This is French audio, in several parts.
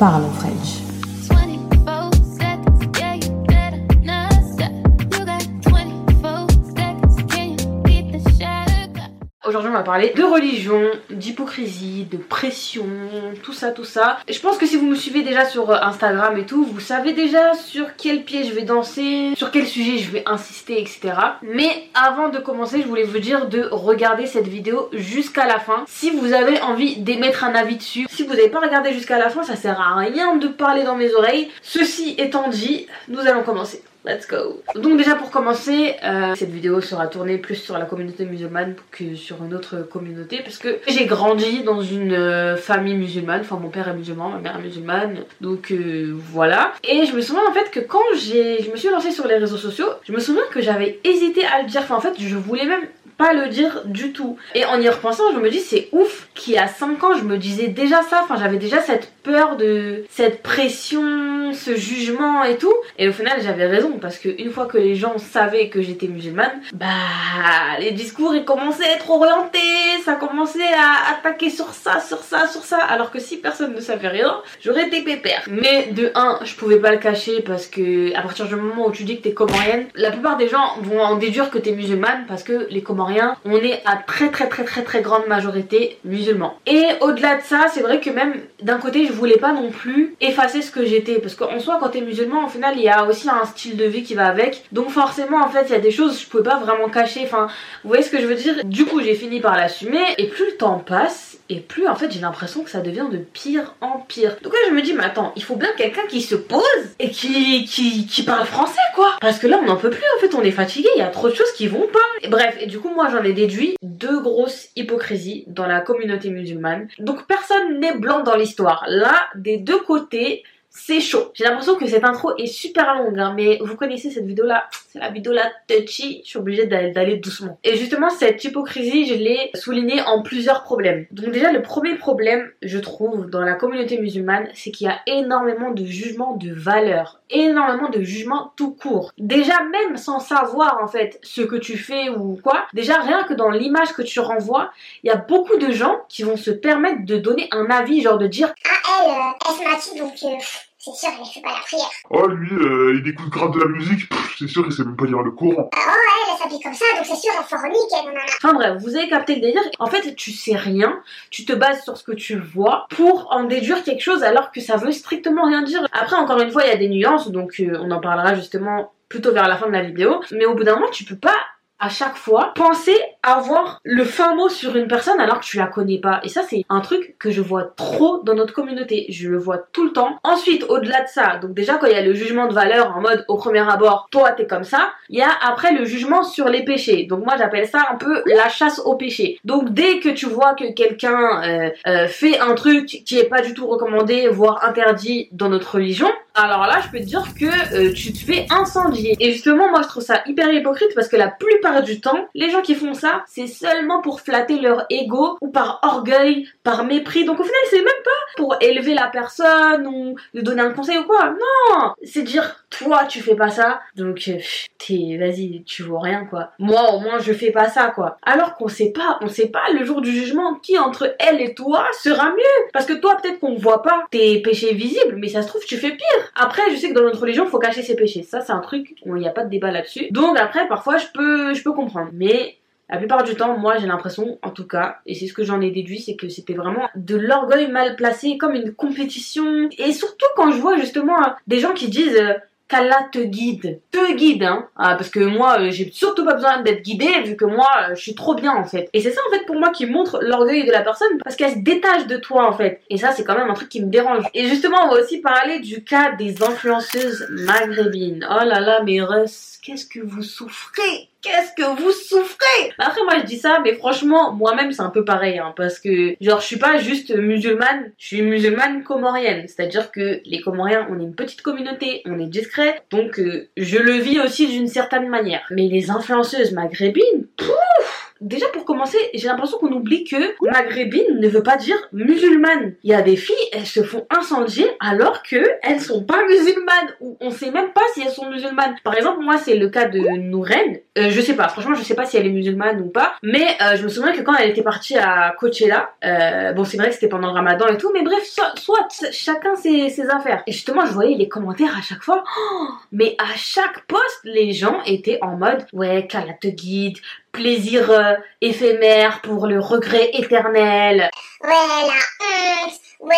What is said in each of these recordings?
parle French. Aujourd'hui, on va parler de religion, d'hypocrisie, de pression, tout ça, tout ça. Je pense que si vous me suivez déjà sur Instagram et tout, vous savez déjà sur quel pied je vais danser, sur quel sujet je vais insister, etc. Mais avant de commencer, je voulais vous dire de regarder cette vidéo jusqu'à la fin. Si vous avez envie d'émettre un avis dessus, si vous n'avez pas regardé jusqu'à la fin, ça sert à rien de parler dans mes oreilles. Ceci étant dit, nous allons commencer. Let's go. Donc déjà pour commencer, euh, cette vidéo sera tournée plus sur la communauté musulmane que sur une autre communauté parce que j'ai grandi dans une euh, famille musulmane, enfin mon père est musulman, ma mère est musulmane, donc euh, voilà. Et je me souviens en fait que quand je me suis lancée sur les réseaux sociaux, je me souviens que j'avais hésité à le dire, enfin en fait je voulais même pas le dire du tout. Et en y repensant, je me dis c'est ouf qu'il y a 5 ans je me disais déjà ça, enfin j'avais déjà cette peur de cette pression, ce jugement et tout. Et au final j'avais raison parce que une fois que les gens savaient que j'étais musulmane, bah les discours ils commençaient à être orientés, ça commençait à attaquer sur ça, sur ça, sur ça. Alors que si personne ne savait rien, j'aurais été pépère. Mais de 1, je pouvais pas le cacher parce que à partir du moment où tu dis que t'es comorienne, la plupart des gens vont en déduire que t'es musulmane parce que les on est à très très très très très grande majorité musulmans. Et au-delà de ça, c'est vrai que même d'un côté, je voulais pas non plus effacer ce que j'étais parce qu'en soi, quand t'es musulman, au final, il y a aussi un style de vie qui va avec. Donc forcément, en fait, il y a des choses je pouvais pas vraiment cacher. Enfin, vous voyez ce que je veux dire? Du coup, j'ai fini par l'assumer et plus le temps passe et plus en fait j'ai l'impression que ça devient de pire en pire. Donc là je me dis mais attends, il faut bien quelqu'un qui se pose et qui, qui, parle français quoi. Parce que là on n'en peut plus en fait, on est fatigué, il y a trop de choses qui vont pas. Bref, et du coup moi j'en ai déduit deux grosses hypocrisies dans la communauté musulmane. Donc personne n'est blanc dans l'histoire. Là, des deux côtés, c'est chaud. J'ai l'impression que cette intro est super longue, hein, mais vous connaissez cette vidéo là, c'est la vidéo là touchy, je suis obligée d'aller doucement. Et justement, cette hypocrisie, je l'ai soulignée en plusieurs problèmes. Donc déjà, le premier problème, je trouve, dans la communauté musulmane, c'est qu'il y a énormément de jugements de valeur, énormément de jugements tout court. Déjà, même sans savoir en fait ce que tu fais ou quoi, déjà rien que dans l'image que tu renvoies, il y a beaucoup de gens qui vont se permettre de donner un avis, genre de dire Ah euh, euh, c'est sûr, il fait pas la prière. Oh, lui, euh, il écoute grave de la musique, c'est sûr, il sait même pas lire le courant. Ah, oh, elle, elle s'habille comme ça, donc c'est sûr, elle fornique, elle, nanana. Enfin bref, vous avez capté le délire. En fait, tu sais rien, tu te bases sur ce que tu vois pour en déduire quelque chose alors que ça veut strictement rien dire. Après, encore une fois, il y a des nuances, donc euh, on en parlera justement plutôt vers la fin de la vidéo. Mais au bout d'un moment, tu peux pas à chaque fois penser avoir le fin mot sur une personne alors que tu la connais pas. Et ça, c'est un truc que je vois trop dans notre communauté. Je le vois tout le temps. Ensuite, au-delà de ça, donc déjà quand il y a le jugement de valeur en mode au premier abord, toi t'es comme ça, il y a après le jugement sur les péchés. Donc moi j'appelle ça un peu la chasse au péché. Donc dès que tu vois que quelqu'un euh, euh, fait un truc qui est pas du tout recommandé, voire interdit dans notre religion, alors là, je peux te dire que euh, tu te fais incendier. Et justement, moi, je trouve ça hyper hypocrite parce que la plupart du temps, les gens qui font ça, c'est seulement pour flatter leur ego ou par orgueil, par mépris. Donc au final, c'est même pas pour élever la personne ou lui donner un conseil ou quoi. Non, c'est dire toi, tu fais pas ça, donc euh, t'es, vas-y, tu vois rien quoi. Moi, au moins, je fais pas ça quoi. Alors qu'on sait pas, on sait pas le jour du jugement qui entre elle et toi sera mieux. Parce que toi, peut-être qu'on voit pas tes péchés visibles, mais ça se trouve, tu fais pire. Après, je sais que dans notre religion, il faut cacher ses péchés. Ça, c'est un truc, il n'y a pas de débat là-dessus. Donc après, parfois, je peux, je peux comprendre. Mais la plupart du temps, moi j'ai l'impression, en tout cas, et c'est ce que j'en ai déduit, c'est que c'était vraiment de l'orgueil mal placé, comme une compétition. Et surtout quand je vois justement des gens qui disent euh, qu'Allah te guide, te guide, hein, ah, parce que moi, euh, j'ai surtout pas besoin d'être guidée, vu que moi, euh, je suis trop bien en fait. Et c'est ça en fait pour moi qui montre l'orgueil de la personne, parce qu'elle se détache de toi en fait. Et ça, c'est quand même un truc qui me dérange. Et justement, on va aussi parler du cas des influenceuses maghrébines. Oh là là, mes Russ, qu'est-ce que vous souffrez? Qu'est-ce que vous souffrez? Après moi je dis ça, mais franchement moi-même c'est un peu pareil, hein, parce que genre je suis pas juste musulmane, je suis musulmane comorienne, c'est-à-dire que les Comoriens on est une petite communauté, on est discret, donc euh, je le vis aussi d'une certaine manière. Mais les influenceuses maghrébines, pouf déjà pour commencer, j'ai l'impression qu'on oublie que maghrébine ne veut pas dire musulmane. Il y a des filles, elles se font incendier alors que elles sont pas musulmanes ou on sait même pas si elles sont musulmanes. Par exemple, moi c'est le cas de Nouren. Euh, je sais pas, franchement je sais pas si elle est musulmane ou pas, mais euh, je me souviens que quand elle était partie à Coachella, euh, bon c'est vrai que c'était pendant le Ramadan et tout, mais bref, soit, chacun ses, ses affaires. Et justement, je voyais les commentaires à chaque fois, mais à chaque post, les gens étaient en mode ouais, qu'Allah te guide, plaisir euh, éphémère pour le regret éternel. Ouais, la honte. Ouais,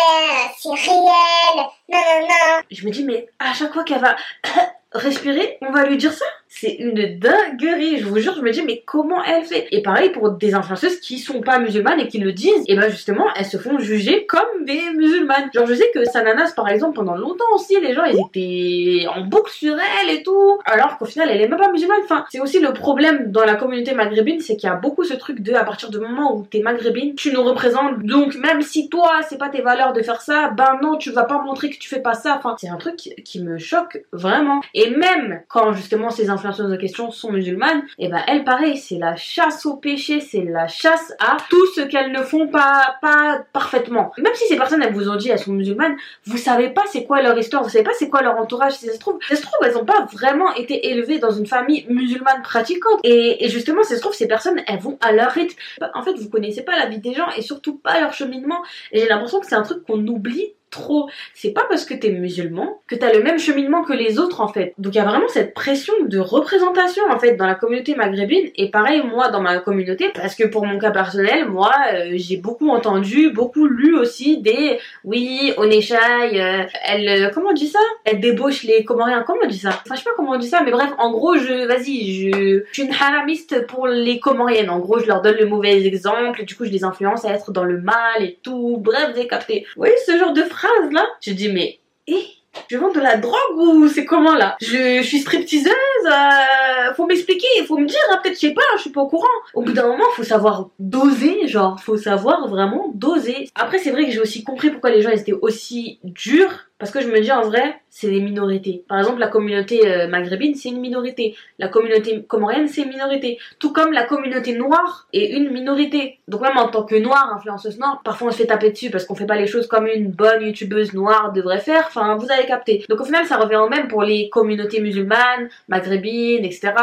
c'est réel. Non, non, non. Je me dis mais à chaque fois qu'elle va respirer, on va lui dire ça? C'est une dinguerie, je vous jure, je me dis mais comment elle fait? Et pareil pour des influenceuses qui sont pas musulmanes et qui le disent, et ben justement elles se font juger comme des musulmanes. Genre je sais que Sananas par exemple pendant longtemps aussi les gens ils étaient en boucle sur elle et tout, alors qu'au final elle est même pas musulmane. Enfin c'est aussi le problème dans la communauté maghrébine, c'est qu'il y a beaucoup ce truc de à partir du moment où t'es maghrébine, tu nous représentes, donc même si toi c'est pas tes valeurs de faire ça, ben non tu vas pas montrer que tu fais pas ça. Enfin c'est un truc qui, me choque vraiment. Et même quand justement ces influenceuses de question sont musulmanes, et ben elles pareil, c'est la chasse au péché, c'est la chasse à tout ce qu'elles ne font pas pas parfaitement. Même si ces personnes elles vous ont dit elles sont musulmanes, vous savez pas c'est quoi leur histoire, vous savez pas c'est quoi leur entourage, si ça se trouve, ça se trouve elles ont pas vraiment été élevées dans une famille musulmane pratiquante. Et, et justement, ça se trouve ces personnes elles vont à leur rythme. En fait, vous connaissez pas la vie des gens et surtout pas leur cheminement. Et j'ai l'impression que c'est un truc qu'on oublie trop. C'est pas parce que t'es musulman que t'as le même cheminement que les autres en fait. Donc il y a vraiment cette pression de représentation en fait dans la communauté maghrébine et pareil moi dans ma communauté parce que pour mon cas personnel moi euh, j'ai beaucoup entendu, beaucoup lu aussi des oui Oneshai euh, elle euh, comment on dit ça? Elle débauche les Comoriens comment on dit ça? Enfin je sais pas comment on dit ça mais bref en gros je vas-y je, je suis une haramiste pour les Comoriennes en gros je leur donne le mauvais exemple et du coup je les influence à être dans le mal et tout bref vous avez capté. Voyez ce genre de phrase là Je dis mais eh je vends de la drogue ou c'est comment là? Je, je suis stripteaseuse euh, Faut m'expliquer, faut me dire, hein, peut-être je sais pas, je suis pas au courant. Au bout d'un moment, faut savoir doser, genre, faut savoir vraiment doser. Après, c'est vrai que j'ai aussi compris pourquoi les gens étaient aussi durs parce que je me dis en vrai, c'est des minorités. Par exemple, la communauté euh, maghrébine, c'est une minorité. La communauté comorienne, c'est une minorité. Tout comme la communauté noire est une minorité. Donc même en tant que noire, influenceuse noire, parfois on se fait taper dessus parce qu'on fait pas les choses comme une bonne youtubeuse noire devrait faire. Enfin, vous avez capté. Donc au final, ça revient au même pour les communautés musulmanes, maghrébines, etc.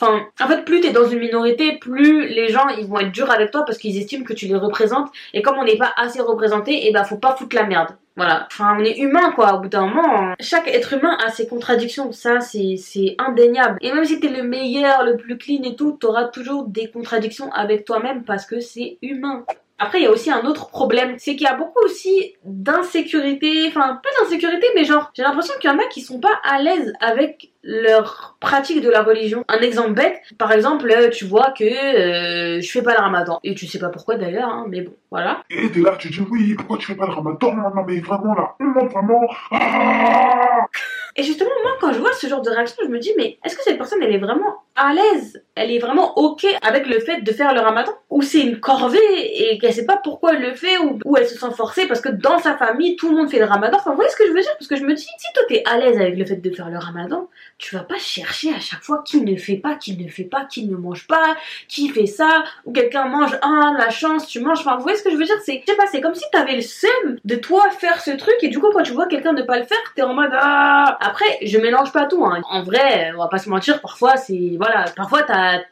Enfin, en fait, plus t'es dans une minorité, plus les gens ils vont être durs avec toi parce qu'ils estiment que tu les représentes. Et comme on n'est pas assez représenté, et eh ben faut pas foutre la merde. Voilà. Enfin, on est humain, quoi. Au bout d'un moment, chaque être humain a ses contradictions. Ça, c'est, indéniable. Et même si t'es le meilleur, le plus clean et tout, t'auras toujours des contradictions avec toi-même parce que c'est humain. Après, il y a aussi un autre problème, c'est qu'il y a beaucoup aussi d'insécurité, enfin pas d'insécurité, mais genre j'ai l'impression qu'il y en a qui sont pas à l'aise avec leur pratique de la religion. Un exemple bête, par exemple, euh, tu vois que euh, je fais pas le ramadan. Et tu sais pas pourquoi d'ailleurs, hein, mais bon, voilà. Et t'es là, tu dis oui, pourquoi tu fais pas le ramadan Non, mais vraiment là, non, vraiment. Ah Et justement, moi, quand je vois ce genre de réaction, je me dis, mais est-ce que cette personne, elle est vraiment à l'aise? Elle est vraiment OK avec le fait de faire le ramadan? Ou c'est une corvée et qu'elle sait pas pourquoi elle le fait ou, ou elle se sent forcée parce que dans sa famille, tout le monde fait le ramadan? Enfin, vous voyez ce que je veux dire? Parce que je me dis, si toi, t'es à l'aise avec le fait de faire le ramadan, tu vas pas chercher à chaque fois qui ne fait pas, qui ne fait pas, qui ne mange pas, qui fait ça, ou quelqu'un mange, ah, la chance, tu manges. Enfin, vous voyez ce que je veux dire? C'est, je sais pas, c'est comme si t'avais le seum de toi faire ce truc et du coup, quand tu vois quelqu'un ne pas le faire, t'es en mode, ah. Après, je mélange pas tout, hein. En vrai, on va pas se mentir, parfois, c'est, voilà, parfois,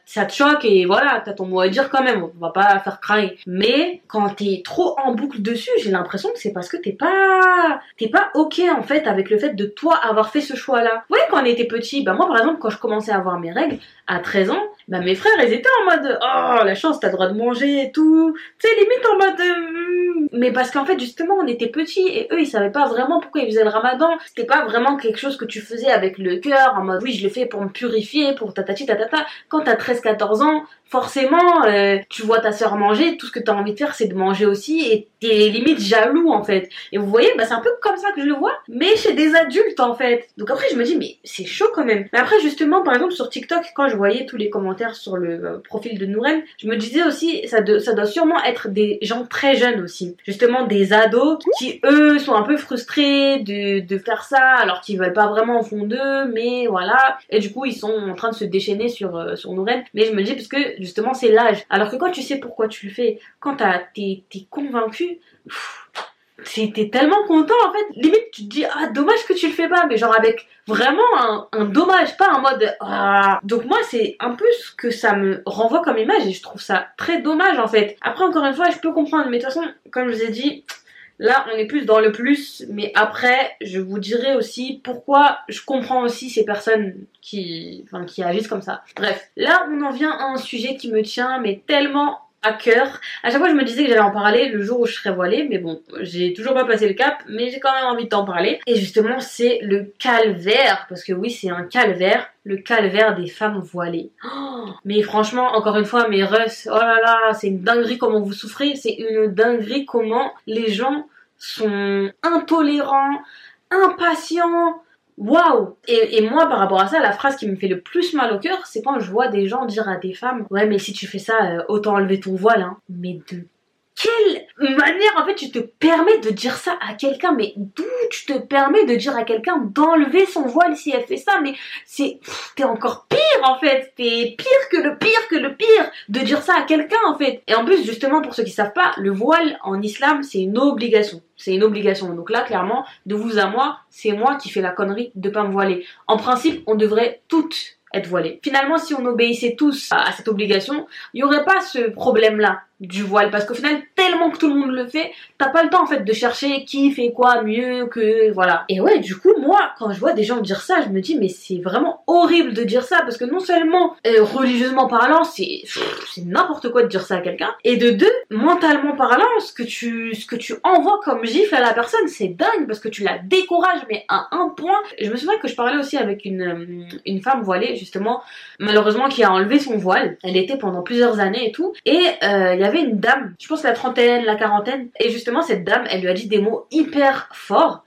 ça te choque et voilà, t'as ton mot à dire quand même. On va pas faire craindre. Mais, quand t'es trop en boucle dessus, j'ai l'impression que c'est parce que t'es pas, t'es pas ok, en fait, avec le fait de toi avoir fait ce choix-là. Vous voyez, quand on était petit, bah moi, par exemple, quand je commençais à avoir mes règles, à 13 ans, bah mes frères, ils étaient en mode, oh, la chance, t'as le droit de manger et tout. Sais, limite en mode, euh, mais parce qu'en fait, justement, on était petits et eux, ils savaient pas vraiment pourquoi ils faisaient le ramadan. C'était pas vraiment quelque chose que tu faisais avec le cœur, en mode, oui, je le fais pour me purifier, pour tatati tatata. Quand t'as 13-14 ans, forcément, euh, tu vois ta soeur manger, tout ce que t'as envie de faire, c'est de manger aussi et t'es limite jaloux, en fait. Et vous voyez, bah c'est un peu comme ça que je le vois, mais chez des adultes, en fait. Donc après, je me dis, mais c'est chaud quand même. Mais après, justement, par exemple, sur TikTok, quand je voyais tous les commentaires, sur le euh, profil de Nouren, je me disais aussi, ça, doit sûrement être des gens très jeunes aussi. Justement, des ados qui, eux, sont un peu frustrés de, faire ça, alors qu'ils veulent pas vraiment au fond d'eux, mais voilà. Et du coup, ils sont en train de se déchaîner sur, euh. Mais je me dis, parce que justement, c'est l'âge. Alors que quand tu sais pourquoi tu le fais, quand t'es convaincu, t'es tellement content en fait. Limite, tu te dis, ah, dommage que tu le fais pas, mais genre avec vraiment un, un dommage, pas en mode, ah. Donc moi, c'est un peu ce que ça me renvoie comme image et je trouve ça très dommage en fait. Après, encore une fois, je peux comprendre, mais de toute façon, comme je vous ai dit, Là, on est plus dans le plus, mais après, je vous dirai aussi pourquoi je comprends aussi ces personnes qui, enfin, qui agissent comme ça. Bref, là, on en vient à un sujet qui me tient, mais tellement à cœur. À chaque fois, je me disais que j'allais en parler le jour où je serais voilée, mais bon, j'ai toujours pas passé le cap, mais j'ai quand même envie de t'en parler. Et justement, c'est le calvaire, parce que oui, c'est un calvaire, le calvaire des femmes voilées. Oh, mais franchement, encore une fois, mes Russ, oh là là, c'est une dinguerie comment vous souffrez, c'est une dinguerie comment les gens sont intolérants, impatients. Waouh et, moi, par rapport à ça, la phrase qui me fait le plus mal au cœur, c'est quand je vois des gens dire à des femmes Ouais, mais si tu fais ça, euh, autant enlever ton voile. Hein. Mais de quelle manière, en fait, tu te permets de dire ça à quelqu'un? Mais d'où tu te permets de dire à quelqu'un d'enlever son voile si elle fait ça? Mais c'est. T'es encore pire, en fait T'es pire que le pire que le pire de dire ça à quelqu'un, en fait Et en plus, justement, pour ceux qui savent pas, le voile en islam, c'est une obligation. C'est une obligation. Donc là, clairement, de vous à moi, c'est moi qui fais la connerie de pas me voiler. En principe, on devrait toutes être voilées. Finalement, si on obéissait tous à cette obligation, il y aurait pas ce problème-là du voile. Parce qu'au final tellement que tout le monde le fait t'as pas le temps en fait de chercher qui fait quoi mieux que voilà. Et ouais du coup moi quand je vois des gens dire ça je me dis mais c'est vraiment horrible de dire ça. Parce que non seulement euh, religieusement parlant c'est c'est n'importe quoi de dire ça à quelqu'un. Et de deux mentalement parlant ce que tu ce que tu envoies comme gifle à la personne c'est dingue. Parce que tu la décourages mais à un point. Je me souviens que je parlais aussi avec une euh, une femme voilée justement malheureusement qui a enlevé son voile. Elle était pendant plusieurs années et tout. Et euh, avait une dame je pense la trentaine la quarantaine et justement cette dame elle lui a dit des mots hyper forts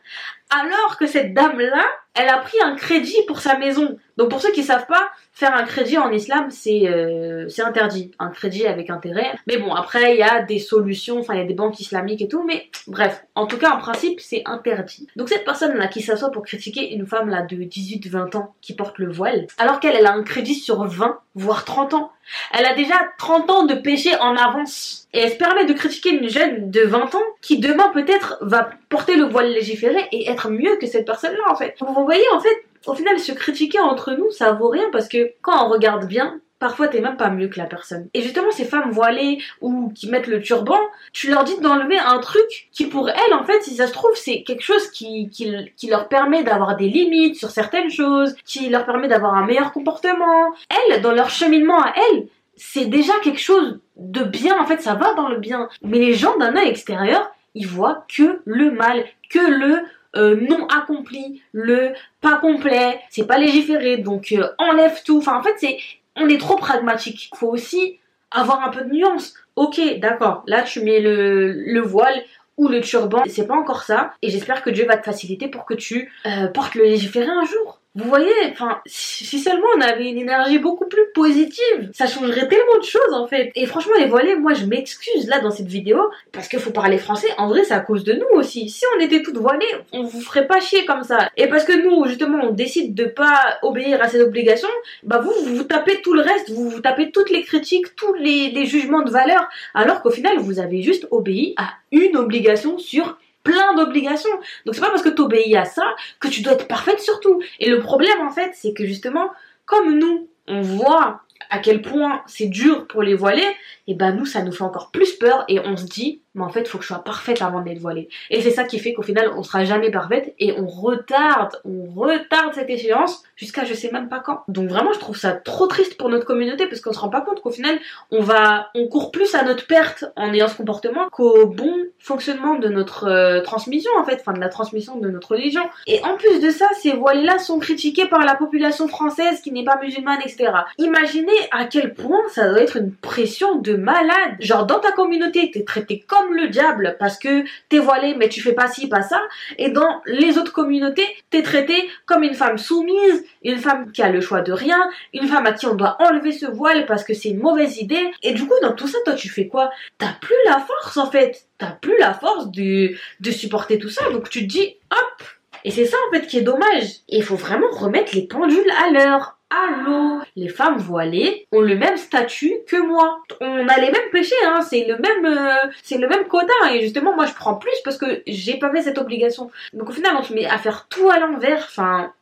alors que cette dame là elle a pris un crédit pour sa maison. Donc pour ceux qui savent pas faire un crédit en islam c'est euh, c'est interdit. Un crédit avec intérêt. Mais bon après il y a des solutions. Enfin il y a des banques islamiques et tout. Mais bref. En tout cas en principe c'est interdit. Donc cette personne là qui s'assoit pour critiquer une femme là de 18-20 ans qui porte le voile alors qu'elle elle a un crédit sur 20 voire 30 ans. Elle a déjà 30 ans de péché en avance. Et elle se permet de critiquer une jeune de 20 ans qui demain peut-être va porter le voile légiféré et être mieux que cette personne-là en fait. Voyez en fait, au final se critiquer entre nous ça vaut rien parce que quand on regarde bien, parfois t'es même pas mieux que la personne. Et justement ces femmes voilées ou qui mettent le turban, tu leur dis d'enlever un truc qui pour elles en fait si ça se trouve c'est quelque chose qui, qui, qui leur permet d'avoir des limites sur certaines choses, qui leur permet d'avoir un meilleur comportement. Elles, dans leur cheminement à elles, c'est déjà quelque chose de bien, en fait ça va dans le bien. Mais les gens d'un œil extérieur, ils voient que le mal, que le euh, non accompli, le pas complet, c'est pas légiféré, donc euh, enlève tout. En fait c'est on est trop pragmatique. Faut aussi avoir un peu de nuance. Ok, d'accord, là tu mets le, le voile ou le turban, c'est pas encore ça, et j'espère que Dieu va te faciliter pour que tu euh, portes le légiféré un jour. Vous voyez, enfin, si seulement on avait une énergie beaucoup plus positive, ça changerait tellement de choses en fait. Et franchement, les voilés, moi je m'excuse là dans cette vidéo, parce qu'il faut parler français, en vrai c'est à cause de nous aussi. Si on était toutes voilées, on vous ferait pas chier comme ça. Et parce que nous, justement, on décide de pas obéir à ces obligations, bah vous, vous tapez tout le reste, vous vous tapez toutes les critiques, tous les jugements de valeur, alors qu'au final, vous avez juste obéi à une obligation sur plein d'obligations. Donc c'est pas parce que tu obéis à ça que tu dois être parfaite sur tout. Et le problème en fait, c'est que justement, comme nous, on voit à quel point c'est dur pour les voilés, et ben nous ça nous fait encore plus peur et on se dit mais en fait faut que je sois parfaite avant d'être voilée. Et c'est ça qui fait qu'au final on sera jamais parfaite et on retarde, on retarde cette échéance jusqu'à je sais même pas quand. Donc vraiment je trouve ça trop triste pour notre communauté parce qu'on se rend pas compte qu'au final on va, on court plus à notre perte en ayant ce comportement qu'au bon fonctionnement de notre euh, transmission en fait, enfin de la transmission de notre religion. Et en plus de ça, ces voilés-là sont critiqués par la population française qui n'est pas musulmane, etc. Imaginez à quel point ça doit être une pression de malade. Genre dans ta communauté, t'es traité comme le diable parce que t'es voilée mais tu fais pas ci, pas ça. Et dans les autres communautés, t'es traitée comme une femme soumise, une femme qui a le choix de rien, une femme à qui on doit enlever ce voile parce que c'est une mauvaise idée. Et du coup, dans tout ça, toi, tu fais quoi? T'as plus la force en fait. T'as plus la force de, de supporter tout ça. Donc tu te dis, hop Et c'est ça en fait qui est dommage. Il faut vraiment remettre les pendules à l'heure. Allô? Les femmes voilées ont le même statut que moi. On a les mêmes péchés, hein. C'est le même, euh, c'est le même quota. Et justement, moi, je prends plus parce que j'ai pas fait cette obligation. Donc au final, on se met à faire tout à l'envers. Enfin,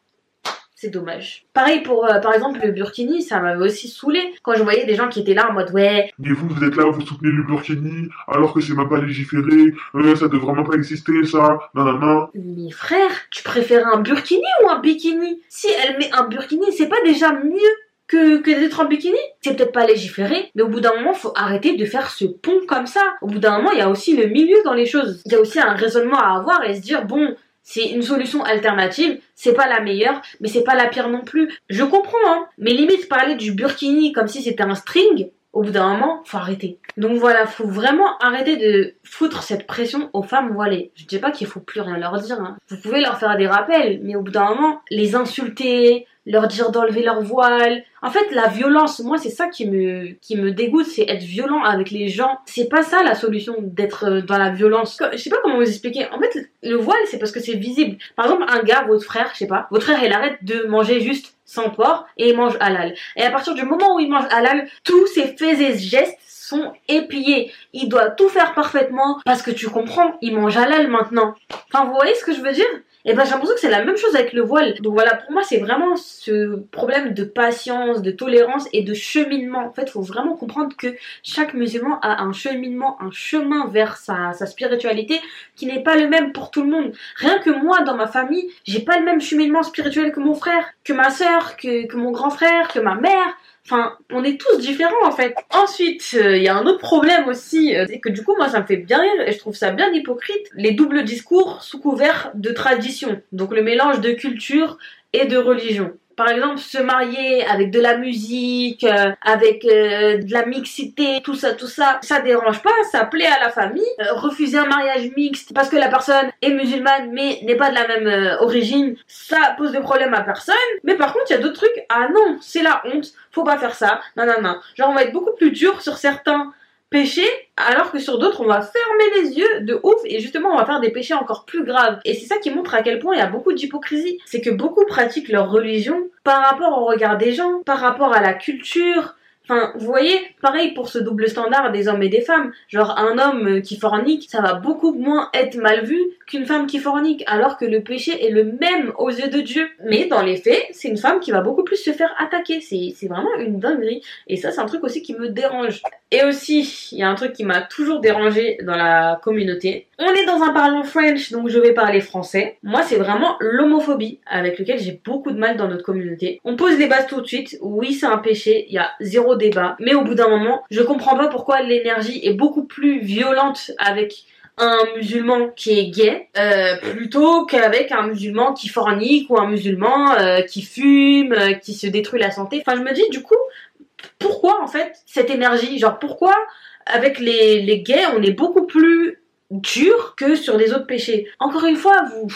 c'est dommage. Pareil pour, euh, par exemple, le burkini, ça m'avait aussi saoulé quand je voyais des gens qui étaient là en mode ouais, Mais vous, vous êtes là, vous soutenez le burkini, alors que c'est même pas légiféré, euh, ça devrait vraiment pas exister, ça, nanana. mais frère, tu préfères un burkini ou un bikini? Si elle met un burkini, c'est pas déjà mieux que, que d'être en bikini? C'est peut-être pas légiféré, mais au bout d'un moment, faut arrêter de faire ce pont comme ça. Au bout d'un moment, il y a aussi le milieu dans les choses. Il y a aussi un raisonnement à avoir et se dire, bon, c'est une solution alternative, c'est pas la meilleure, mais c'est pas la pire non plus. Je comprends, hein. Mais limite parler du burkini comme si c'était un string, au bout d'un moment, faut arrêter. Donc voilà, faut vraiment arrêter de foutre cette pression aux femmes voilées. Je dis pas qu'il faut plus rien leur dire, hein. Vous pouvez leur faire des rappels, mais au bout d'un moment, les insulter, leur dire d'enlever leur voile. En fait, la violence, moi, c'est ça qui me, qui me dégoûte, c'est être violent avec les gens. C'est pas ça la solution d'être euh, dans la violence. Je sais pas comment vous expliquer. En fait, le voile, c'est parce que c'est visible. Par exemple, un gars, votre frère, je sais pas, votre frère, il arrête de manger juste sans porc et il mange halal. Et à partir du moment où il mange halal, tous ses faits et gestes sont épiés. Il doit tout faire parfaitement parce que tu comprends, il mange halal maintenant. Enfin, vous voyez ce que je veux dire? Et ben j'ai l'impression que c'est la même chose avec le voile. Donc voilà, pour moi c'est vraiment ce problème de patience, de tolérance et de cheminement. En fait, il faut vraiment comprendre que chaque musulman a un cheminement, un chemin vers sa, sa spiritualité qui n'est pas le même pour tout le monde. Rien que moi, dans ma famille, j'ai pas le même cheminement spirituel que mon frère, que ma soeur, que, mon grand frère, que ma mère. Enfin, on est tous différents en fait. Ensuite, euh, il y a un autre problème aussi, euh, c'est que du coup, moi, ça me fait bien rire et je trouve ça bien hypocrite. Les doubles discours sous couvert de tradition. Donc le mélange de culture et de religion. Par exemple, se marier avec de la musique, euh, avec euh, de la mixité, tout ça, tout ça, ça dérange pas, ça plaît à la famille. Euh, refuser un mariage mixte parce que la personne est musulmane mais n'est pas de la même origine, ça pose de problème à personne. Mais par contre, il y a d'autres trucs, ah non, c'est la honte, faut pas faire ça, non, non, non. Genre, on va être beaucoup plus dur sur certains alors que sur d'autres on va fermer les yeux de ouf et justement on va faire des péchés encore plus graves. Et c'est ça qui montre à quel point il y a beaucoup d'hypocrisie. C'est que beaucoup pratiquent leur religion par rapport au regard des gens par rapport à la culture Enfin, vous voyez, pareil pour ce double standard des hommes et des femmes. Genre, un homme euh, qui fornique, ça va beaucoup moins être mal vu qu'une femme qui fornique, alors que le péché est le même aux yeux de Dieu. Mais dans les faits, c'est une femme qui va beaucoup plus se faire attaquer. C'est vraiment une dinguerie. Et ça, c'est un truc aussi qui me dérange. Et aussi, il y a un truc qui m'a toujours dérangé dans la communauté. On est dans un parlant French, donc je vais parler français. Moi, c'est vraiment l'homophobie avec lequel j'ai beaucoup de mal dans notre communauté. On pose les bases tout de suite. Oui, c'est un péché. Il y a zéro débat. Mais au bout d'un moment, je comprends pas pourquoi l'énergie est beaucoup plus violente avec un musulman qui est gay euh, plutôt qu'avec un musulman qui fornique ou un musulman euh, qui fume, euh, qui se détruit la santé. Enfin, je me dis du coup, pourquoi en fait cette énergie? Genre pourquoi avec les, les gays on est beaucoup plus dur que sur les autres péchés? Encore une fois, vous,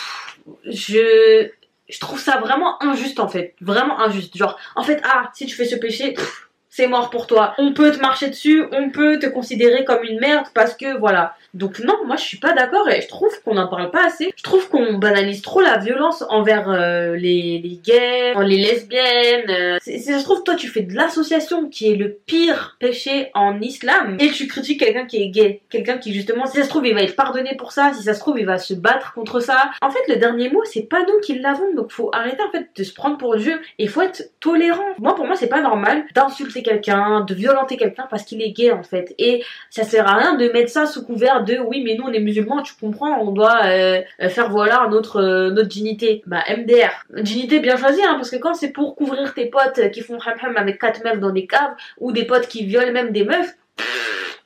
je je trouve ça vraiment injuste en fait, vraiment injuste. Genre en fait ah si tu fais ce péché pff, c'est mort pour toi. On peut te marcher dessus, on peut te considérer comme une merde parce que voilà. Donc non, moi je suis pas d'accord et je trouve qu'on n'en parle pas assez. Je trouve qu'on banalise trop la violence envers euh, les, les gays, les lesbiennes. euh. C'est- c'est- se trouve toi tu fais de l'association qui est le pire péché en islam et tu critiques quelqu'un qui est gay, quelqu'un qui justement si ça se trouve il va être pardonné pour ça, si ça se trouve il va se battre contre ça. En fait le dernier mot c'est pas nous qui l'avons donc faut arrêter en fait de se prendre pour Dieu et faut être tolérant. Moi pour moi c'est pas normal d'insulter quelqu'un, de violenter quelqu'un parce qu'il est gay en fait. Et ça sert à rien de mettre ça sous couvert de oui mais nous on est musulmans tu comprends on doit euh, euh, faire valoir notre euh, notre dignité. Bah MDR dignité bien choisie hein, parce que quand c'est pour couvrir tes potes qui font ham ham avec quatre meufs dans des caves ou des potes qui violent même des meufs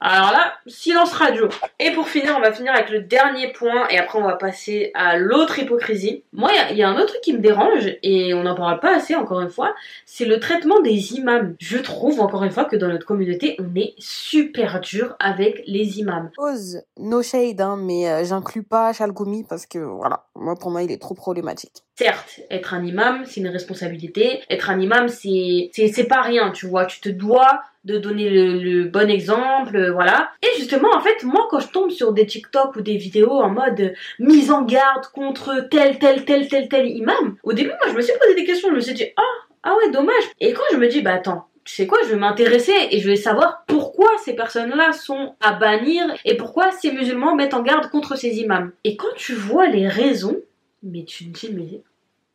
Alors là, silence radio. Et pour finir, on va finir avec le dernier point et après on va passer à l'autre hypocrisie. Moi, il y a- il y, a un autre truc qui me dérange et on n'en parle pas assez encore une fois, c'est le traitement des imams. Je trouve encore une fois que dans notre communauté, on est super dur avec les imams. Pause, no shade, hein, mais euh, j'inclus pas Chalgoumi parce que voilà, moi pour moi il est trop problématique. Certes, être un imam, c'est une responsabilité. Être un imam, c'est pas rien, tu vois. Tu te dois de donner le, le bon exemple, euh, voilà. Et justement, en fait, moi, quand je tombe sur des TikTok ou des vidéos en mode euh, mise en garde contre tel, tel, tel, tel, tel imam, au début, moi, je me suis posé des questions. Je me suis dit, ah, ah ouais, dommage. Et quand je me dis, bah attends, tu sais quoi, je vais m'intéresser et je vais savoir pourquoi ces personnes-là sont à bannir et pourquoi ces musulmans mettent en garde contre ces imams. Et quand tu vois les raisons, mais tu te dis, mais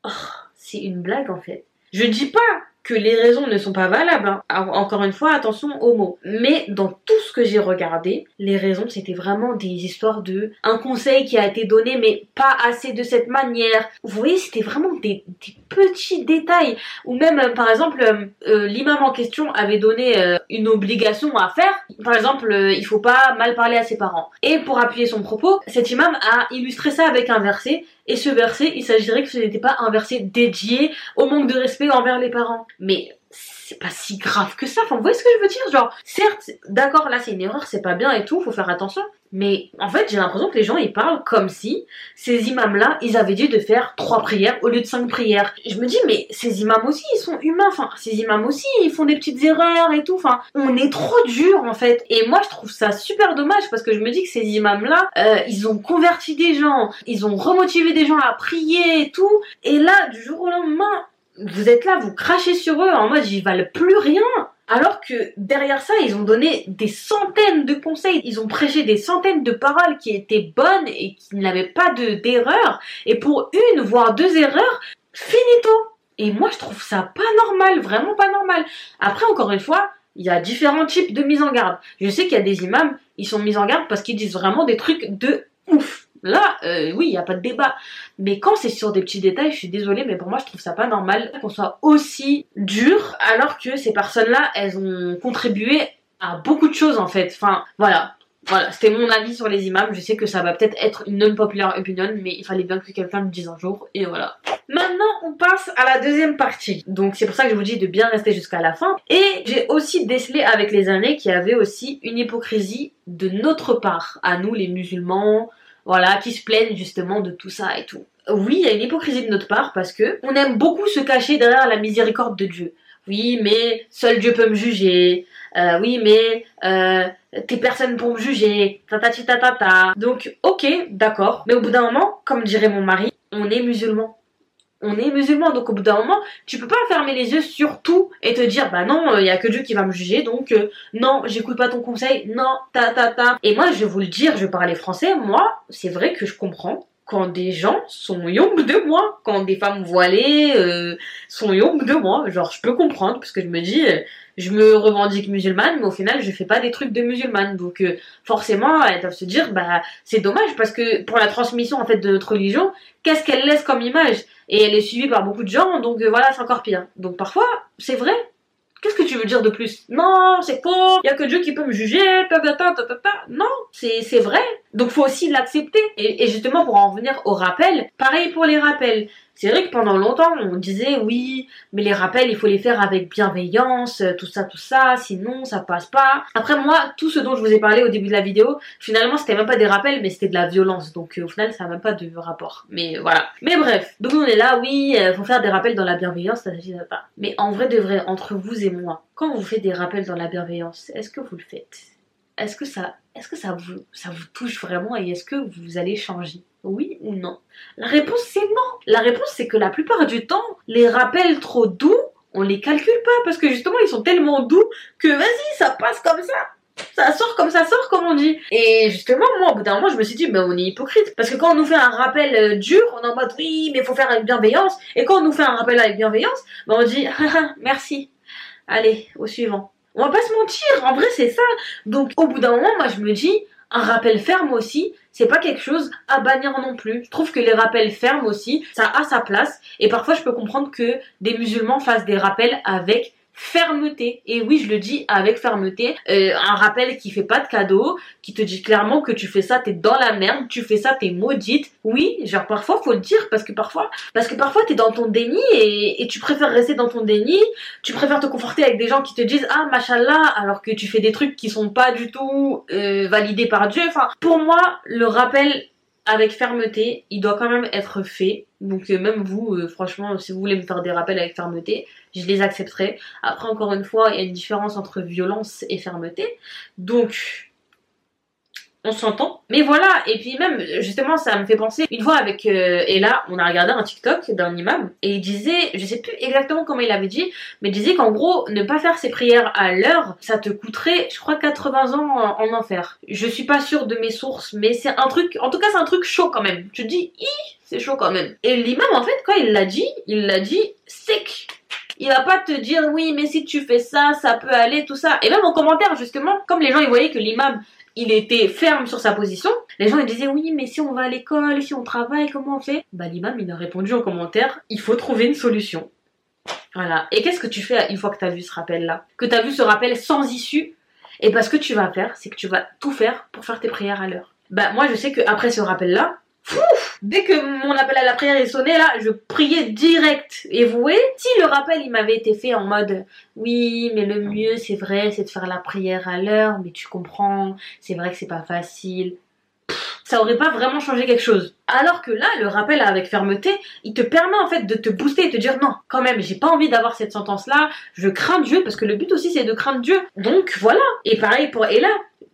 oh, c'est une blague en fait. Je dis pas que les raisons ne sont pas valables. hein. En- Encore une fois, attention aux mots. Mais dans tout ce que j'ai regardé, les raisons c'était vraiment des histoires de un conseil qui a été donné, mais pas assez de cette manière. Vous voyez, c'était vraiment des, petits détails. Ou même, euh, par exemple, euh, euh, l'imam en question avait donné une obligation à faire. Par exemple, il faut pas mal parler à ses parents. Et pour appuyer son propos, cet imam a illustré ça avec un verset. Et ce verset, il s'agirait que ce n'était pas un verset dédié au manque de respect envers les parents. Mais c'est pas si grave que ça. Enfin, vous voyez ce que je veux dire? Genre, certes, d'accord, là c'est une erreur, c'est pas bien et tout, faut faire attention. Mais en fait, j'ai l'impression que les gens ils parlent comme si ces imams-là, ils avaient dit de faire trois prières au lieu de cinq prières. Je me dis, mais ces imams aussi, ils sont humains. Enfin, ces imams aussi, ils font des petites erreurs et tout. Enfin, on est trop dur en fait. Et moi, je trouve ça super dommage parce que je me dis que ces imams-là, euh, ils ont converti des gens, ils ont remotivé des gens à prier et tout. Et là, du jour au lendemain, vous êtes là, vous crachez sur eux en mode ils valent plus rien. Alors que derrière ça, ils ont donné des centaines de conseils, ils ont prêché des centaines de paroles qui étaient bonnes et qui n'avaient pas de d'erreur. Et pour une, voire deux erreurs, finito. Et moi, je trouve ça pas normal, vraiment pas normal. Après, encore une fois, il y a différents types de mise en garde. Je sais qu'il y a des imams, ils sont mis en garde parce qu'ils disent vraiment des trucs de ouf. Là, euh, oui, il n'y a pas de débat. Mais quand c'est sur des petits détails, je suis désolée, mais pour moi, je trouve ça pas normal qu'on soit aussi dur, alors que ces personnes-là, elles ont contribué à beaucoup de choses, en fait. Enfin, voilà. Voilà, c'était mon avis sur les imams. Je sais que ça va peut-être être une non-populaire opinion, mais il fallait bien que quelqu'un le dise un jour, et voilà. Maintenant, on passe à la deuxième partie. Donc, c'est pour ça que je vous dis de bien rester jusqu'à la fin. Et j'ai aussi décelé avec les années qu'il y avait aussi une hypocrisie de notre part, à nous les musulmans, voilà, qui se plaignent justement de tout ça et tout. Oui, il y a une hypocrisie de notre part parce que on aime beaucoup se cacher derrière la miséricorde de Dieu. Oui, mais seul Dieu peut me juger. Euh, oui, mais euh, t'es personne pour me juger. Tatati tatata. Donc, ok, d'accord. Mais au bout d'un moment, comme dirait mon mari, on est musulman. On est musulman, donc au bout d'un moment, tu peux pas fermer les yeux sur tout et te dire bah non, il y a que Dieu qui va me juger, donc euh, non, j'écoute pas ton conseil, non, ta ta ta. Et moi, je vais vous le dire, je parlais français, moi, c'est vrai que je comprends quand des gens sont young de moi, quand des femmes voilées euh, sont young de moi, genre je peux comprendre parce que je me dis, euh, je me revendique musulmane, mais au final je fais pas des trucs de musulmane, donc euh, forcément elles doivent se dire bah c'est dommage parce que pour la transmission en fait de notre religion, qu'est-ce qu'elle laisse comme image? Et elle est suivie par beaucoup de gens, donc euh, voilà c'est encore pire. Donc parfois c'est vrai. Qu'est-ce que tu veux dire de plus? Non, c'est faux, il y a que Dieu qui peut me juger. Non, c'est c'est vrai. Donc faut aussi l'accepter. Et, et justement pour en revenir au rappel, pareil pour les rappels. C'est vrai que pendant longtemps on disait oui, mais les rappels il faut les faire avec bienveillance, euh, tout ça, tout ça, sinon ça passe pas. Après moi, tout ce dont je vous ai parlé au début de la vidéo, finalement c'était même pas des rappels, mais c'était de la violence. Donc euh, au final ça n'a même pas de rapport. Mais voilà. Mais bref, donc on est là, oui, euh, faut faire des rappels dans la bienveillance, ça ça, ça. Mais en vrai de vrai, entre vous et moi, quand vous faites des rappels dans la bienveillance, est-ce que vous le faites? Est-ce que ça vous touche vraiment et est-ce que vous allez changer? Oui ou non? La réponse c'est non. La réponse c'est que la plupart du temps, les rappels trop doux, on les calcule pas parce que justement ils sont tellement doux que vas-y, ça passe comme ça. Ça sort comme ça sort, comme on dit. Et justement, moi, au bout d'un moment, je me suis dit, mais on est hypocrite. Parce que quand on nous fait un rappel euh, dur, on est en mode, oui, mais il faut faire avec bienveillance. Et quand on nous fait un rappel avec bienveillance, ben on dit, ah, ah, merci. Allez, au suivant. On va pas se mentir, en vrai, c'est ça. Donc, au bout d'un moment, moi, je me dis, un rappel ferme aussi, c'est pas quelque chose à bannir non plus. Je trouve que les rappels fermes aussi, ça a sa place. Et parfois, je peux comprendre que des musulmans fassent des rappels avec fermeté. Et oui, je le dis avec fermeté. Euh, un rappel qui fait pas de cadeau, qui te dit clairement que tu fais ça, t'es dans la merde, tu fais ça, t'es maudite. Oui, genre parfois faut le dire parce que parfois, parce que parfois t'es dans ton déni et, tu préfères rester dans ton déni. Tu préfères te conforter avec des gens qui te disent ah machallah alors que tu fais des trucs qui sont pas du tout euh, validés par Dieu. Enfin, pour moi, le rappel avec fermeté, il doit quand même être fait. Donc euh, même vous, franchement, si vous voulez me faire des rappels avec fermeté, je les accepterai. Après, encore une fois, il y a une différence entre violence et fermeté. Donc, on s'entend. Mais voilà, et puis même, justement, ça me fait penser, une fois avec euh, Ella, on a regardé un TikTok d'un imam, et il disait, je sais plus exactement comment il avait dit, mais il disait qu'en gros, ne pas faire ses prières à l'heure, ça te coûterait, je crois, 80 ans en, en enfer. Je suis pas sûre de mes sources, mais c'est un truc, en tout cas, c'est un truc chaud quand même. Tu te dis, c'est chaud quand même. Et l'imam, en fait, quand il l'a dit, il l'a dit sec. Il va pas te dire oui mais si tu fais ça ça peut aller tout ça et même en commentaire justement comme les gens ils voyaient que l'imam il était ferme sur sa position. Les gens ils disaient oui mais si on va à l'école, si on travaille, comment on fait? Bah l'imam il a répondu en commentaire, il faut trouver une solution. Voilà. Et qu'est-ce que tu fais une fois que tu as vu ce rappel là Que tu as vu ce rappel sans issue? Et bah ce que tu vas faire, c'est que tu vas tout faire pour faire tes prières à l'heure. Bah moi je sais que après ce rappel là, Dès que mon appel à la prière est sonné, là, je priais direct. Et voyez, si le rappel, il m'avait été fait en mode, oui, mais le mieux, c'est vrai, c'est de faire la prière à l'heure, mais tu comprends, c'est vrai que c'est pas facile. Ça aurait pas vraiment changé quelque chose. Alors que là, le rappel avec fermeté, il te permet en fait de te booster et te dire non, quand même, j'ai pas envie d'avoir cette sentence-là, je crains Dieu, parce que le but aussi c'est de craindre Dieu. Donc voilà. Et pareil pour Ella,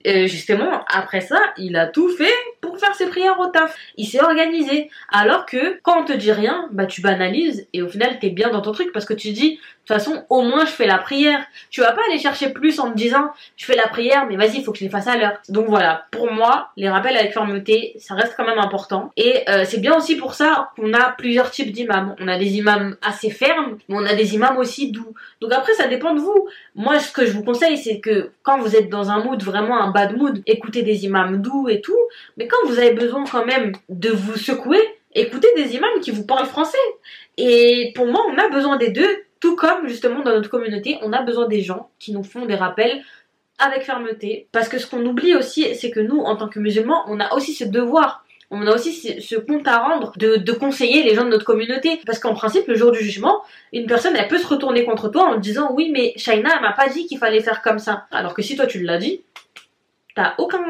euh, justement, après ça, il a tout fait pour faire ses prières au taf. Il s'est organisé. Alors que quand on te dit rien, bah tu banalises et au final t'es bien dans ton truc parce que tu dis, toute façon, au moins je fais la prière. Tu vas pas aller chercher plus en te disant, je fais la prière, mais vas-y, il faut que je les fasse à l'heure. Donc voilà, pour moi, les rappels avec fermeté, ça reste quand même important. Et euh, c'est bien aussi pour ça qu'on a plusieurs types d'imams. On a des imams assez fermes, mais on a des imams aussi doux. Donc après, ça dépend de vous. Moi, ce que je vous conseille, c'est que quand vous êtes dans un mood vraiment un bad mood, écoutez des imams doux et tout. Mais quand vous avez besoin quand même de vous secouer, écoutez des imams qui vous parlent français. Et pour moi, on a besoin des deux, tout comme justement dans notre communauté, on a besoin des gens qui nous font des rappels avec fermeté. Parce que ce qu'on oublie aussi, c'est que nous, en tant que musulmans, on a aussi ce devoir on a aussi ce compte à rendre de, conseiller les gens de notre communauté. Parce qu'en principe, le jour du jugement, une personne, elle peut se retourner contre toi en disant oui, mais Shaina, elle m'a pas dit qu'il fallait faire comme ça. Alors que si toi tu l'as dit, t'as aucun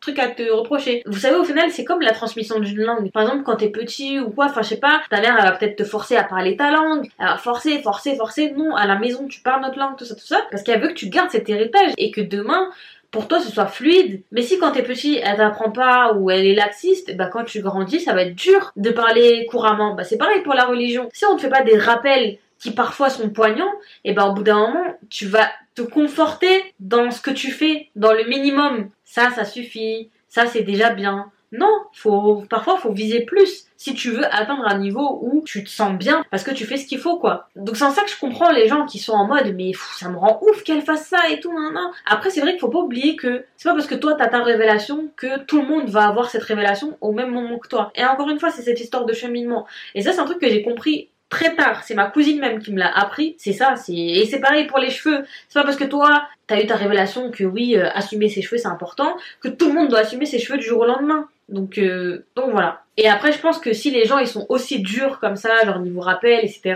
truc à te reprocher. Vous savez, au final, c'est comme la transmission d'une langue. Par exemple, quand t'es petit ou quoi, enfin, je sais pas, ta mère, elle va peut-être te forcer à parler ta langue. Elle forcer, forcer, forcer. Non, à la maison, tu parles notre langue, tout ça, tout ça. Parce qu'elle veut que tu gardes cet héritage et que demain, pour toi ce soit fluide. Mais si quand t'es petit, elle t'apprend pas ou elle est laxiste, bah quand tu grandis, ça va être dur de parler couramment. Bah c'est pareil pour la religion. Si on ne fait pas des rappels qui parfois sont poignants, et ben au bout d'un moment, tu vas te conforter dans ce que tu fais, dans le minimum. Ça, ça suffit. Ça, c'est déjà bien. Non, faut parfois faut viser plus si tu veux atteindre un niveau où tu te sens bien parce que tu fais ce qu'il faut quoi. Donc c'est en ça que je comprends les gens qui sont en mode mais ça me rend ouf qu'elle fasse ça et tout nan, nan. Après c'est vrai qu'il faut pas oublier que c'est pas parce que toi t'as ta révélation que tout le monde va avoir cette révélation au même moment que toi. Et encore une fois c'est cette histoire de cheminement. Et ça c'est un truc que j'ai compris très tard. C'est ma cousine même qui me l'a appris. C'est ça. C'est et c'est pareil pour les cheveux. C'est pas parce que toi t'as eu ta révélation que oui euh, assumer ses cheveux c'est important que tout le monde doit assumer ses cheveux du jour au lendemain. Donc, euh, donc voilà. Et après, je pense que si les gens ils sont aussi durs comme ça, genre niveau rappel, etc.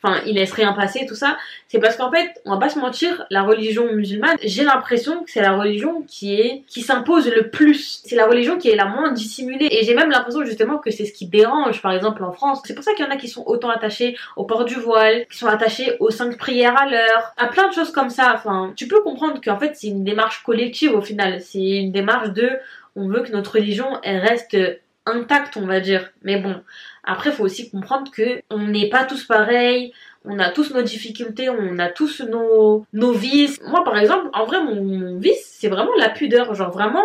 Enfin, ils laissent rien passer, tout ça. C'est parce qu'en fait, on va pas se mentir, la religion musulmane, j'ai l'impression que c'est la religion qui est qui s'impose le plus. C'est la religion qui est la moins dissimulée. Et j'ai même l'impression justement que c'est ce qui dérange, par exemple en France. C'est pour ça qu'il y en a qui sont autant attachés au port du voile, qui sont attachés aux cinq prières à l'heure, à plein de choses comme ça. Enfin, tu peux comprendre qu'en fait c'est une démarche collective au final. C'est une démarche de on veut que notre religion elle reste intacte, on va dire. Mais bon, après, faut aussi comprendre que on n'est pas tous pareils, on a tous nos difficultés, on a tous nos, nos vices. Moi, par exemple, en vrai, mon, vice, c'est vraiment la pudeur. Genre, vraiment,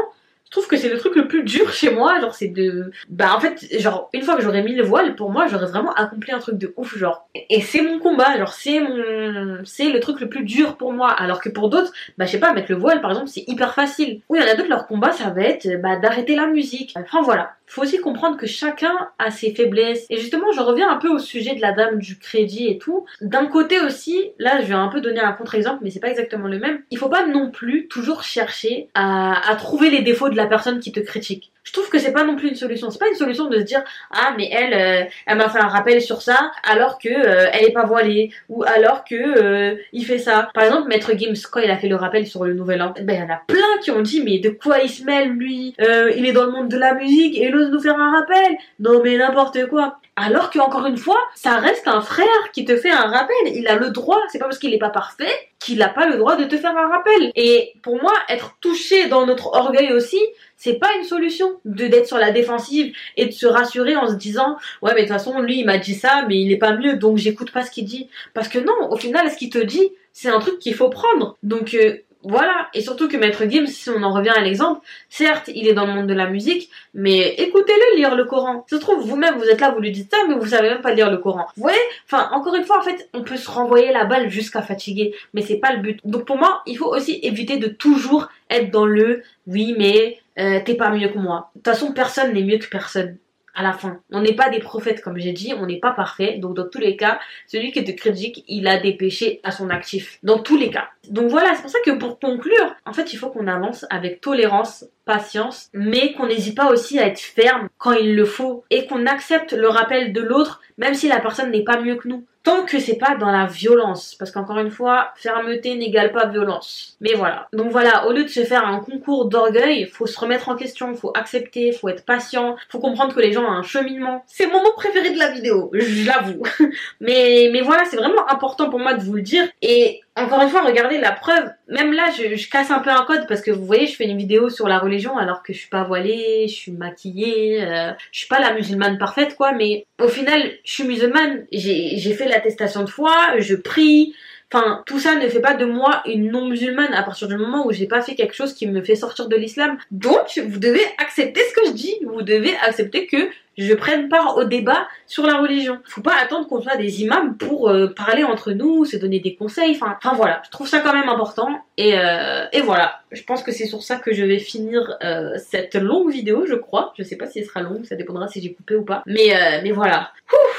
Je trouve que c'est le truc le plus dur chez moi, genre c'est de... Bah en fait, genre une fois que j'aurais mis le voile, pour moi j'aurais vraiment accompli un truc de ouf, genre. Et c'est mon combat, genre c'est mon... C'est le truc le plus dur pour moi, alors que pour d'autres, bah je sais pas, mettre le voile par exemple c'est hyper facile. Oui, il y en a d'autres, leur combat ça va être bah, d'arrêter la musique. Enfin voilà, faut aussi comprendre que chacun a ses faiblesses. Et justement, je reviens un peu au sujet de la dame du crédit et tout. D'un côté aussi, là je vais un peu donner un contre-exemple, mais c'est pas exactement le même. Il faut pas non plus toujours chercher à, à trouver les défauts de la personne qui te critique. Je trouve que c'est pas non plus une solution. C'est pas une solution de se dire ah mais elle euh, elle m'a fait un rappel sur ça alors que euh, elle est pas voilée ou alors que euh, il fait ça. Par exemple Maître Gims quand il a fait le rappel sur le nouvel an, ben il y en a plein qui ont dit mais de quoi il se mêle lui? Il est dans le monde de la musique et il ose nous faire un rappel. Non mais n'importe quoi. Alors que encore une fois, ça reste un frère qui te fait un rappel. Il a le droit. C'est pas parce qu'il est pas parfait qu'il a pas le droit de te faire un rappel. Et pour moi, être touché dans notre orgueil aussi, c'est pas une solution de d'être sur la défensive et de se rassurer en se disant ouais mais de toute façon lui il m'a dit ça mais il est pas mieux donc j'écoute pas ce qu'il dit parce que non au final ce qu'il te dit c'est un truc qu'il faut prendre donc euh, voilà, et surtout que Maître Gims, si on en revient à l'exemple, certes, il est dans le monde de la musique, mais écoutez-le lire le Coran. Se trouve, vous-même, vous êtes là, vous lui dites ça, mais vous savez même pas lire le Coran. Vous voyez? Enfin, encore une fois, en fait, on peut se renvoyer la balle jusqu'à fatiguer, mais c'est pas le but. Donc pour moi, il faut aussi éviter de toujours être dans le « oui, mais euh, t'es pas mieux que moi ». De toute façon, personne n'est mieux que personne à la fin. On n'est pas des prophètes, comme j'ai dit, on n'est pas parfait. Donc dans tous les cas, celui qui te critique, il a des péchés à son actif. Dans tous les cas. Donc voilà, c'est pour ça que pour conclure, en fait, il faut qu'on avance avec tolérance, patience, mais qu'on n'hésite pas aussi à être ferme quand il le faut et qu'on accepte le rappel de l'autre, même si la personne n'est pas mieux que nous tant que c'est pas dans la violence. Parce qu'encore une fois fermeté n'égale pas violence. Mais voilà. Donc voilà au lieu de se faire un concours d'orgueil faut se remettre en question faut accepter faut être patient faut comprendre que les gens ont un cheminement. C'est mon moment préféré de la vidéo je l'avoue. Mais mais voilà c'est vraiment important pour moi de vous le dire. Et encore une fois, regardez la preuve. Même là, je, casse un peu un code parce que vous voyez, je fais une vidéo sur la religion alors que je suis pas voilée, je suis maquillée, euh, je suis pas la musulmane parfaite quoi. Mais au final, je suis musulmane. J'ai fait l'attestation de foi, je prie. Enfin, tout ça ne fait pas de moi une non-musulmane à partir du moment où j'ai pas fait quelque chose qui me fait sortir de l'islam. Donc, vous devez accepter ce que je dis. Vous devez accepter que je prenne part au débat sur la religion. Faut pas attendre qu'on soit des imams pour euh, parler entre nous, se donner des conseils. Enfin, enfin voilà, je trouve ça quand même important. Et, euh, voilà, je pense que c'est sur ça que je vais finir euh, cette longue vidéo, je crois. Je sais pas si elle sera longue, ça dépendra si j'ai coupé ou pas. Mais, mais voilà.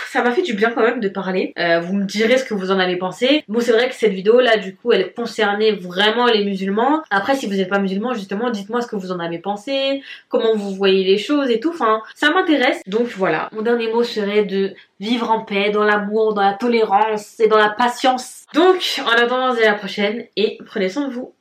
ça m'a fait du bien quand même de parler. vous me direz ce que vous en avez pensé. Bon, c'est vrai que cette vidéo là, du coup, elle concernait vraiment les musulmans. Après, si vous n'êtes pas musulman, justement, dites-moi ce que vous en avez pensé, comment vous voyez les choses et tout. Enfin, ça m'intéresse. Donc voilà, mon dernier mot serait de vivre en paix, dans l'amour, dans la tolérance et dans la patience. Donc, en attendant, à la prochaine et prenez soin de vous.